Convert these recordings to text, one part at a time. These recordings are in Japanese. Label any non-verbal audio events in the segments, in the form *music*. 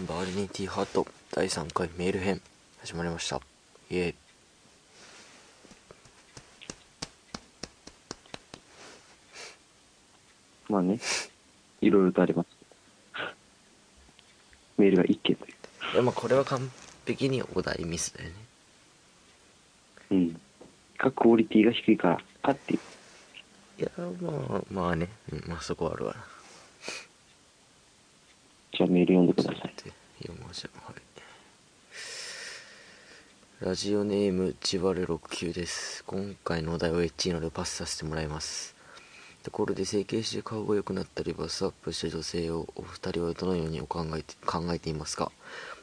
バーリニティハート第3回メール編始まりましたイエーイまあね、いろいろとあります。メールが1件といいやまあこれは完璧にお題ミスだよねう。うん。かクオリティが低いからかっていう。いやまあまあね、うん、まあそこはあるわなじゃあメール読んでください。ましょう。はい。ラジオネーム千葉レ69です。今回のお題はエッチーのでパスさせてもらいます。ところで整形して顔が良くなったりバスアップした女性をお二人はどのようにお考えて考えていますか？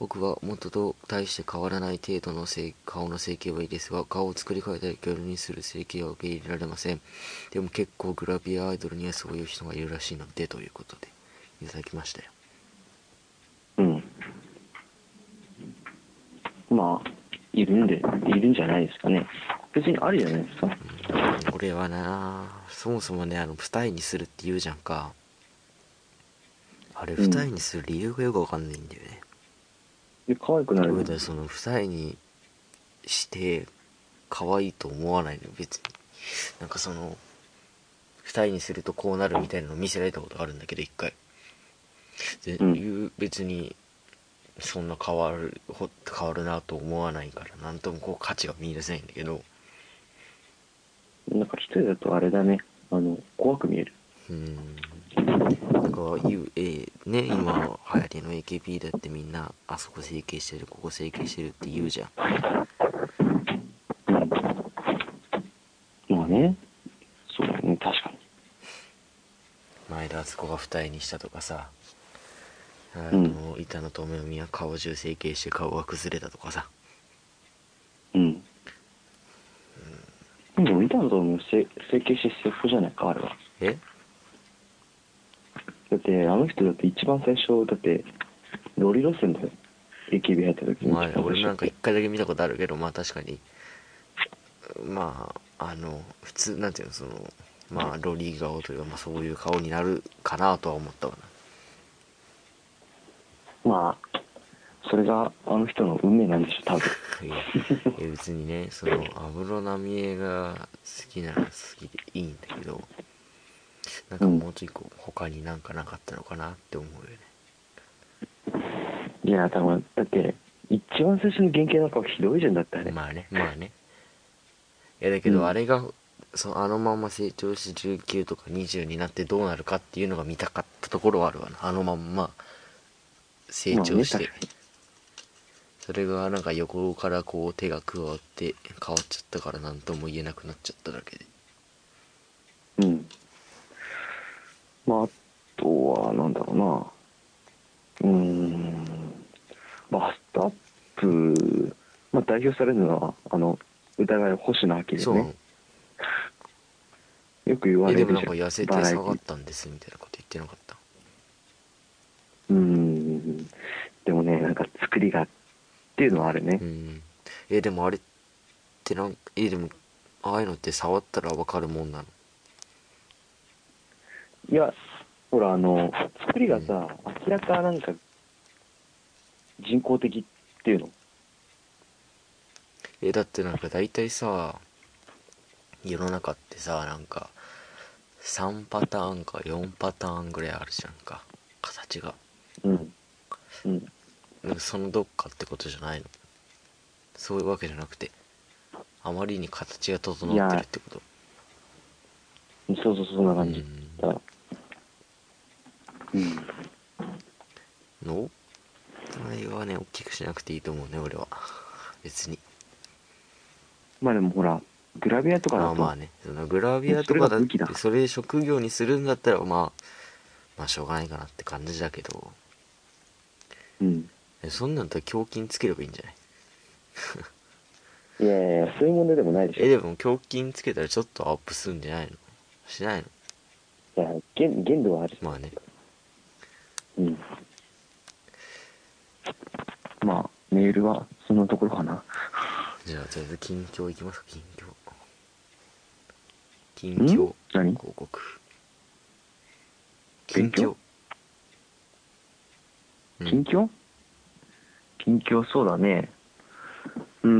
僕は元と大して変わらない程度の顔の整形はいいですが顔を作り変えたりギャルにする整形は受け入れられません。でも結構グラビアアイドルにはそういう人がいるらしいのでということでいただきましたようん。まあ、いるんで、いるんじゃないですかね。別にありじゃないですか。俺はなそもそもねあの二重にするって言うじゃんか。あれうん。二重にする理由がよくわかんないんだよね、で、可愛くなる俺だその二重にして可愛いと思わないのよ別に。なんかその二重にするとこうなるみたいなのを見せられたことがあるんだけど一回。で、うん。いう別にそんな変わるほ変わるなと思わないからなんともこう価値が見出せないんだけどなんか一人だとあれだね。あの、怖く見える。うんなんか言う、えーね今流行りの AKB だってみんなあそこ整形してるここ整形してるって言うじゃんまあね。そうだね、確かに。前田敦子が二重にしたとかさあうんの、板野友美は顔中整形して顔が崩れたとかさうん。でも、板野とも整整形してセフじゃないか、あれは。え？だって、あの人だって一番最初、だって、ロリ路線だよ。AKB 入った時に。まあ俺なんか一回だけ見たことあるけどまあ確かにまああの普通なんていうのそのまあロリー顔というか、まあ、そういう顔になるかなとは思ったわなまあ、それがあの人の運命なんでしょ、多分。いや別にねその安室奈美恵が好きなら好きでいいんだけどなんかもうちょいこう他になんかなかったのかなって思うよね。いや、多分、だって、一番最初の原型なんかはひどいじゃんだったね。まあねまあね。いやだけど、うん。あれがそのあのまま成長して19とか20になってどうなるかっていうのが見たかったところはあるわな。あのまんま成長して、それがなんか横からこう手が加わって変わっちゃったから何とも言えなくなっちゃっただけでうん。まあ、あとは、なんだろうな。うーん。バストアップ、まあ、代表されるのは、あの、疑いの星野明ですそう、ね。よく言わえれるじゃん。でもなんか痩せて下がったんですみたいなこと言ってなかった？うーん。でもね、なんか作りがっていうのはあるねう。んえでもあれってなんえでもああいうのって触ったらわかるもんなの？いや、ほら、あの、作りがさ、明らかなんか、人工的っていうの？えだってなんか大体さ世の中ってさなんか3パターンか4パターンぐらいあるじゃんか形がうん。うん。なん。かそのどっかってことじゃないの。そういうわけじゃなくてあまりに形が整ってるってこと。そうそう、そんな感じ。うん。だから。うん。のあれはね大きくしなくていいと思うね俺は。別に。まあでもほら、グラビアとかだと、まあまあね。そのグラビアとかだってそれ職業にするんだったらまあまあしょうがないかなって感じだけどうん。えそんなんだったら胸筋つければいいんじゃない？い *laughs* やいやいや、そういう問題でもないでしょ。えでも胸筋つけたらちょっとアップするんじゃないの？しないの？いや、限限度はある。まあねうん。まあ、メールはそんなところかな。*laughs* じゃあとりあえず近況いきますか近況近ん況何？広告近近況近況？近況そうだね。うーん、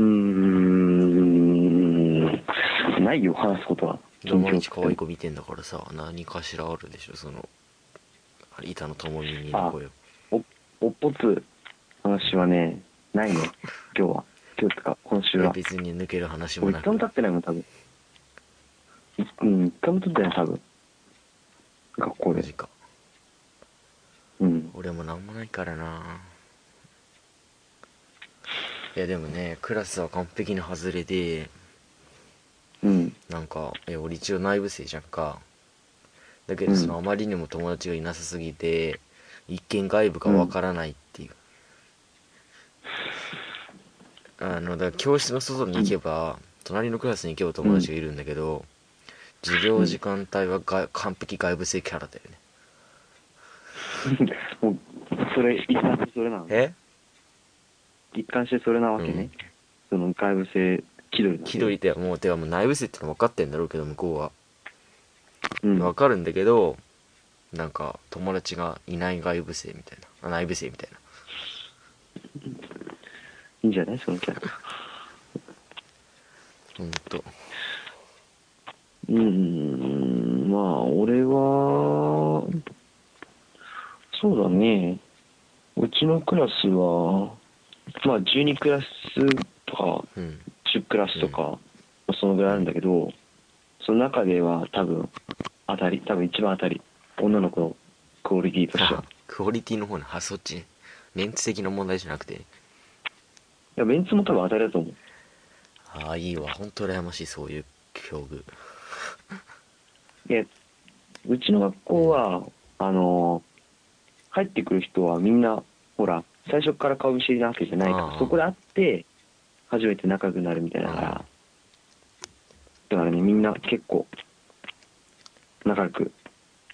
ないよ、話すことは。毎日可愛い子見てんだからさ何かしらあるでしょその板野友美にの声おっぽつ話はね、ないね、*laughs* 今日は。今日とか、今週は。別に抜ける話も俺なく一回も経ってないもん、多分。いうん、一回も経ってない、多分。学校で。マジかうん。俺もなんもないからな。いやでもねクラスは完璧に外れでうん。なんかいや俺一応内部生じゃんか。だけどうん。そのあまりにも友達がいなさすぎて一見外部がわからないっていう、あのだから教室の外に行けば、隣のクラスに行けば友達がいるんだけど、授業時間帯はが完璧外部生キャラだよね *laughs* もう、それ、一貫してそれなのえ？一貫してそれなわけね。うん。その外部性、気取り気取りでもうてかもう内部生っての分かってんだろうけど向こうは。うん。分かるんだけどなんか友達がいない外部生みたいな。あ内部生みたいな。いいんじゃない？そのキャラ。ほんと。うーん、まあ、俺は、そうだね。うちのクラスは、まあ、12クラスとか、うん10クラスとか、そのぐらいあるんだけど、その中では多分、当たり、多分一番当たり。女の子のクオリティとしてはあ。クオリティの方ねあそっちねメンツ的な問題じゃなくていや、メンツも多分当たりだと思う。ああいいわほんと羨ましいそういう境遇いや、うちの学校は、あの、入ってくる人はみんな、ほら、最初から顔見知りなわけじゃないかあら、あそこで会って、初めて仲良くなるみたいだかああら、だからね、みんな結構、仲良く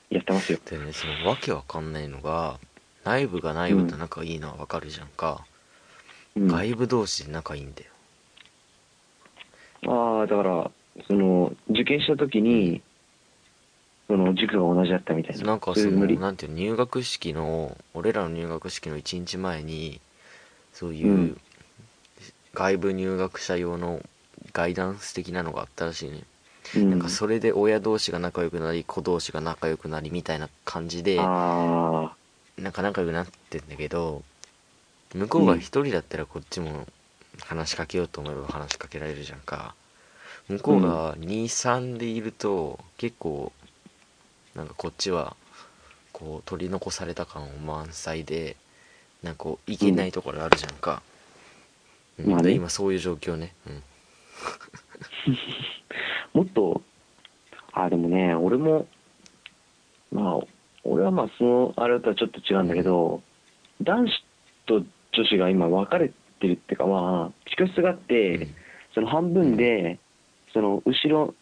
やってますよ。でねそのわけわかんないのが内部が内部と仲いいのはわかるじゃんか、うん、あ外部同士で仲いいんだよ。あ、だから、その、受験した時に、その、塾が同じだったみたいな。なんかそうの。なんていうの入学式の俺らの入学式の1日前にそういう、うん。外部入学者用のガイダンス的なのがあったらしいね、うん、なんかそれで親同士が仲良くなり子同士が仲良くなりみたいな感じでなんか仲良くなってんだけど向こうが一人だったらこっちも話しかけようと思えば話しかけられるじゃんか。向こうが23でいると結構なんかこっちはこう取り残された感満載でなんかこういけないところあるじゃんか、うん。まあね。で今そういう状況ね。うん。*laughs* もっと、あ、でもね、俺も、まあ、俺はまあ、その、あれとはちょっと違うんだけど、男子と女子が今分かれてるっていうか、まあ、地区室があって、うん。その半分で、その後ろ、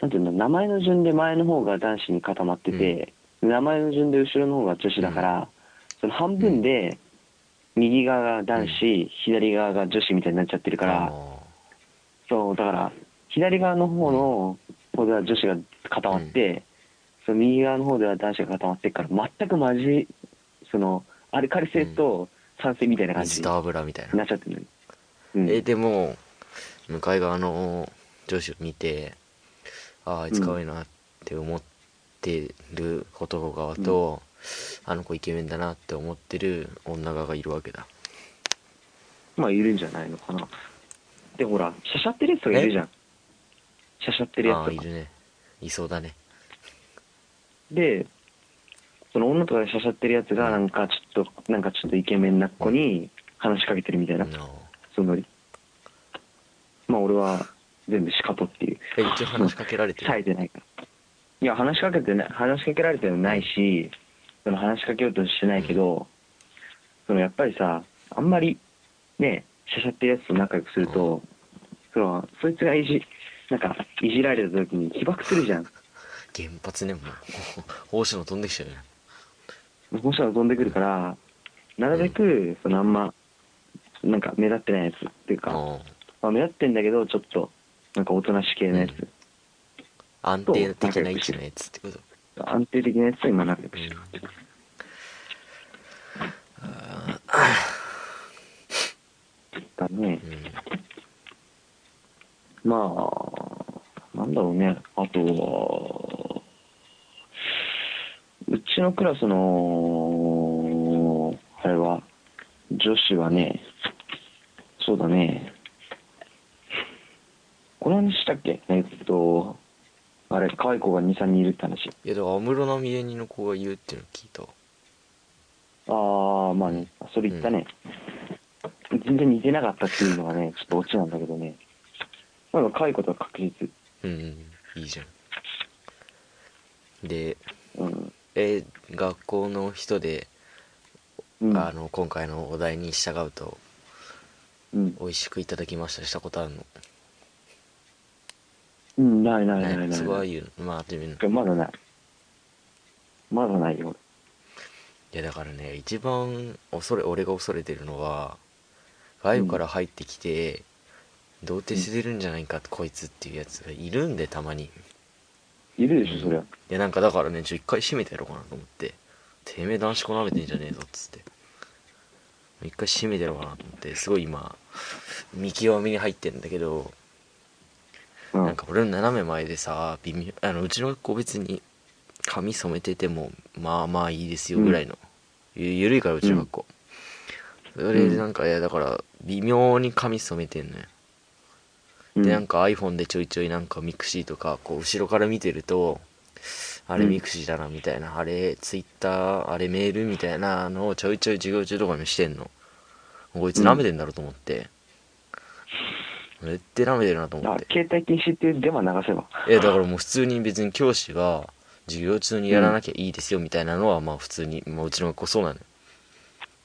なんていうの、名前の順で前の方が男子に固まってて、名前の順で後ろの方が女子だから、その半分で、右側が男子、左側が女子みたいになっちゃってるから、あそう、だから、左側の方の方では女子が固まって、その右側の方では男子が固まってるから、全くマジ、その、アルカリ性と酸性みたいな感じ。にー水と油みたいな。なっちゃってる。のに。うん、えでも向かい側の女子を見てあああいつ可愛いなって思ってる男側と、あの子イケメンだなって思ってる女側がいるわけだ。まあ、いるんじゃないのかな。で、ほら、しゃしゃってるやつがいるじゃん。しゃしゃってるやつあいるね。いそうだね。で、その女とかでしゃしゃってるやつが、なんかちょっと、なんかちょっとイケメンな子に話しかけてるみたいな、うん。そのノリ。まあ、俺は全部しかとっていう。え一応話しかけられてる冴えてないから。いや、話しかけてない、話しかけられてないし、その話しかけようとしてないけど、そのやっぱりさ、あんまり、ね、しゃしゃってるやつと仲良くすると、その、そいつがいじ、なんか、いじられた時に起爆するじゃん。原発ねもう放射能飛んできちゃうよね放射能飛んでくるから、なるべく、そのあんま、なんか目立ってないやつっていうか、うんまあ、目立ってんだけど、ちょっと、なんか大人し系のやつ、うん、安定的な位置のやつってこと？安定的なやつと今仲良くしてる、うん、だね、うん、まあなんだろうね。あとはうちのクラスのあれは女子はねそうだね。この話したっけ？えっと、あれ、可愛い子が2、3人いるって話。いやだから安室奈美恵の子が言うっていうの聞いたああ、まあね、それ言ったね。全然似てなかったっていうのがね、ちょっとオチなんだけどね。まあ、可愛いことは確実。うんうんいいじゃんでうん。え学校の人で、うん。あの今回のお題に従うとうん。美味しくいただきましたしたことあるの？うん、ないないないないない。ねすごい言うのまあでもいまだない。まだないよ。やだからね一番恐れ俺が恐れてるのは外部から入ってきて、童貞してるんじゃないか、こいつっていうやつがいるんでたまにいるでしょ、そりゃ。いやなんかだからねちょ一回閉めてやろうかなと思っててめえ男子校舐めてんじゃねえぞっつって一回閉めてやろうかなと思ってすごい今見極めに入ってんだけどうん。なんか俺の斜め前でさ微妙あのうちの学校別に髪染めててもまあまあいいですよぐらいの、ゆゆるいからうちの学校、それでなんかいやだから微妙に髪染めてんのよ、うん。でなんか iPhone でちょいちょいなんかミクシーとかこう後ろから見てるとあれうん。ミクシーだなみたいな、あれツイッターあれメールみたいなのをちょいちょい授業中とかにもしてんの。こいつ舐めてんだろうと思って、めって舐めてるなと思って。あ携帯禁止っていうデマ流せば。いやだからもう普通に別に教師が授業中にやらなきゃいいですよみたいなのはまあ普通に、まあ、うちの学校そうなのよ。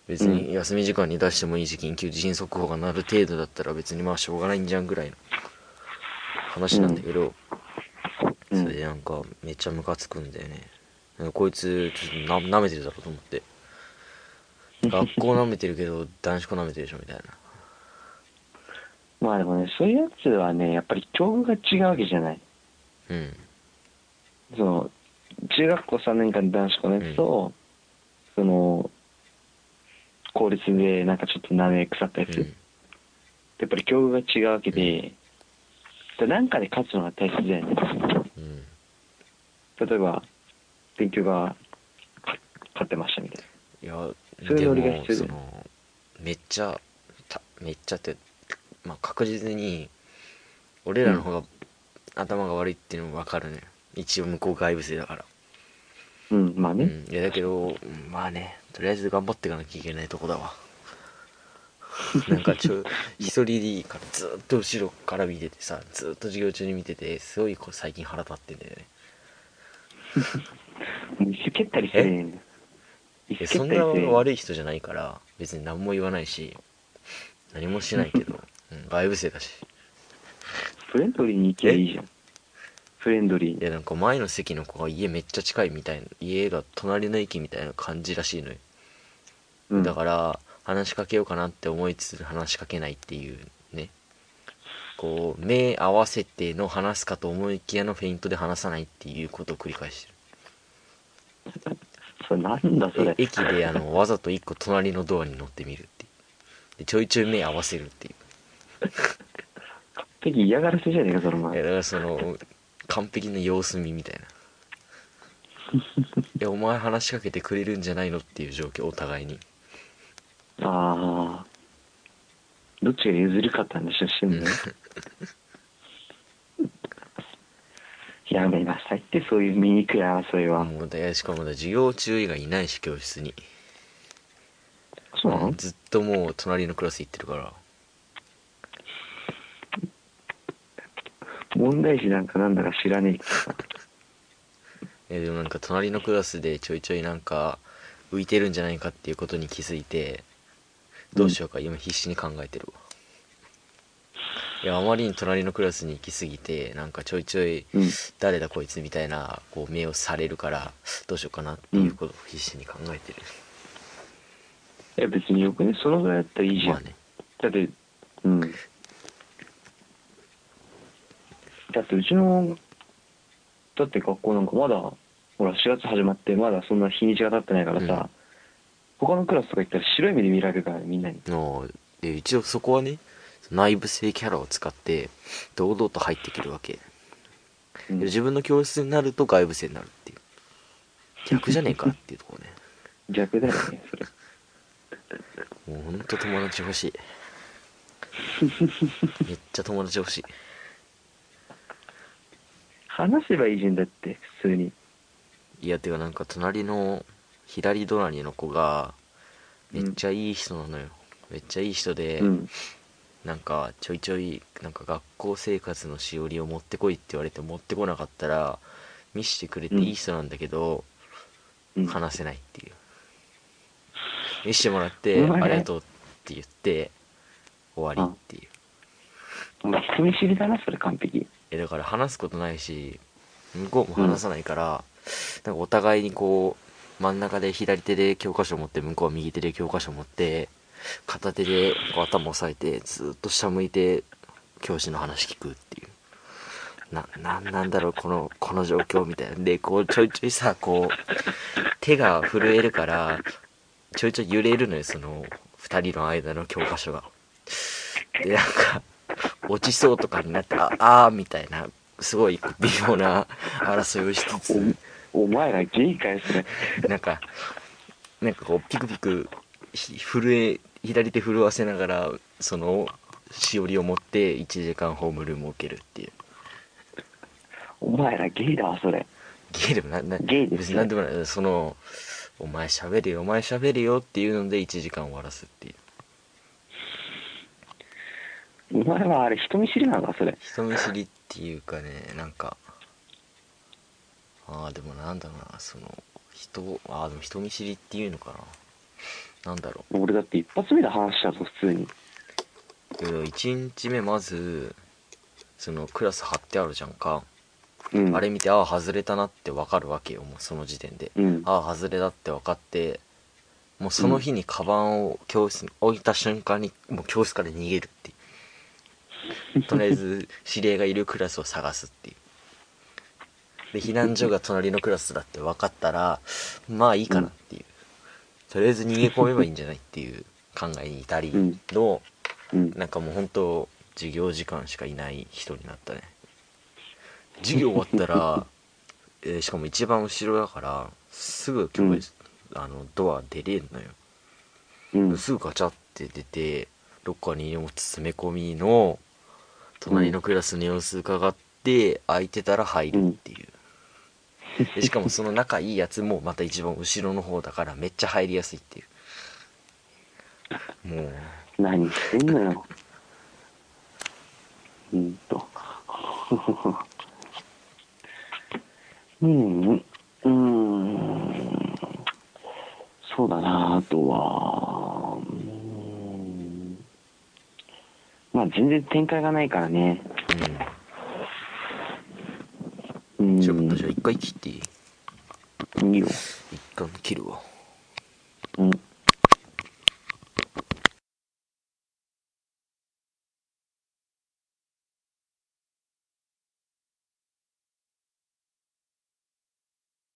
別に休み時間に出してもいいし緊急地震速報が鳴る程度だったら別にまあしょうがないんじゃんぐらいの話なんだけど、うん。それでなんかめっちゃムカつくんだよね。なんかこいつちょっとな舐めてるだろうと思って。学校舐めてるけど男子校舐めてるでしょみたいなまあでもね、そういうやつはね、やっぱり境遇が違うわけじゃない。うん。その、中学校3年間の男子校のやつと、その、公立でなんかちょっと舐め腐ったやつ。うん。やっぱり境遇が違うわけで、でなんかで勝つのが大切だよね。うん。例えば、勉強がか勝ってましたみたいいやそういうノリが必要だよそのめっちゃためっちゃって、まあ、確実に俺らの方が頭が悪いっていうのも分かるね一応向こう外部生だから、な。うん、まあね。うん、いやだけどうんまあねとりあえず頑張っていかなきゃいけないとこだわ *laughs* なんかちょ一人でいいからずっと後ろから見ててさずっと授業中に見ててすごいこう最近腹立ってんだよね *laughs* もう椅子蹴ったりしてね。えそんな。悪い人じゃないから別に何も言わないし何もしないけど、うん、外部生だし。フレンドリーに行けばいいじゃん。フレンドリーに。いやなんか前の席の子が家めっちゃ近いみたいな家が隣の駅みたいな感じらしいのよ、うん。だから話しかけようかなって思いつつ話しかけないっていうね。こう目合わせての話すかと思いきやのフェイントで話さないっていうことを繰り返して *laughs* それなんだそれ。駅であのわざと一個隣のドアに乗ってみるっていう。でちょいちょい目合わせるっていう完璧嫌がらせじゃねえか、そのいや前。だからその完璧な様子見みたいな *laughs* いやお前話しかけてくれるんじゃないのっていう状況お互いにああ。どっちが譲るかって話をしてんのね。やめなさいって、そういう醜い争いは。もうだいやしかもだ授業中以外いないし教室にそうなの？ずっともう隣のクラス行ってるから問題児なんかなんだか知らねえけどさ。*laughs* えでもなんか隣のクラスでちょいちょいなんか浮いてるんじゃないかっていうことに気づいてどうしようか今必死に考えてるわいやあまりに隣のクラスに行き過ぎてなんかちょいちょいうん。誰だこいつみたいなこう目をされるからどうしようかなっていうことを必死に考えてる、いや別によくね、そのぐらいだったらいいじゃん。まあねだって、うん。だってうちの、だって学校なんかまだ、ほら4月始まってまだそんな日にちが経ってないからさ、うん。他のクラスとか行ったら白い目で見られるからねみんなに。ので一応そこはね内部性キャラを使って堂々と入ってくるわけ、うん。自分の教室になると外部性になるっていう。逆じゃねえかっていうところね。*laughs* 逆だよねそれ。もうほんと友達欲しい。*laughs* めっちゃ友達欲しい話せばいいじゃんだって普通に。いやてかなんか隣の左隣の子がめっちゃいい人なのよ、めっちゃいい人で、うん。なんかちょいちょいなんか学校生活のしおりを持ってこいって言われて持ってこなかったら見してくれていい人なんだけど、うん。話せないっていう。見してもらってうまいねありがとうって言って終わりっていう。お前人見知りだなそれ完璧えだから話すことないし向こうも話さないから、なんかお互いにこう真ん中で左手で教科書持って向こうは右手で教科書持って片手でこう頭押さえてずっと下向いて教師の話聞くっていう。なななんだろうこのこの状況みたいな。でこうちょいちょいさこう手が震えるからちょいちょい揺れるのよその2人の間の教科書が。でなんか落ちそうとかになってああーみたいなすごい微妙な争いをしつつ。お前らゲイかよそれ。なんかなんかこうピクピクひ震え左手震わせながらそのしおりを持って1時間ホームルームを受けるっていう。お前らゲイだわそれ。ゲイでもななゲイです別になんでもない。そのお前喋るよお前喋るよっていうので1時間終わらすっていうお前はあれ人見知りなのかそれ。人見知りっていうかねなんか。ああでもなんだろうなその人ああでも人見知りっていうのかな。なんだろ俺だって一発目で話したぞ普通に。う1日目まずそのクラス貼ってあるじゃんか、うん。あれ見てああ外れたなって分かるわけよもうその時点で、うん。ああ外れだって分かってもうその日にカバンを教室に置いた瞬間にもう教室から逃げるっていう *laughs* とりあえず指令がいるクラスを探すっていう。で避難所が隣のクラスだって分かったらまあいいかなっていう、とりあえず逃げ込めばいいんじゃないっていう考えに至りうん。の、うん。なんかもう本当授業時間しかいない人になったね。授業終わったら、*laughs* えーしかも一番後ろだからすぐ教室、あのドア出れんのよ、うん。すぐガチャって出てロッカーに荷物詰め込みの隣のクラスの様子伺って空いてたら入るっていう、でしかもその仲いいやつもまた一番後ろの方だからめっちゃ入りやすいっていう。もう。何してんのよ。うんと。うん。うんそうだなあとはうんまあ全然展開がないからね。ううん。んちょっとじゃあ一回切っていい？いいよ。一回切るわ。うん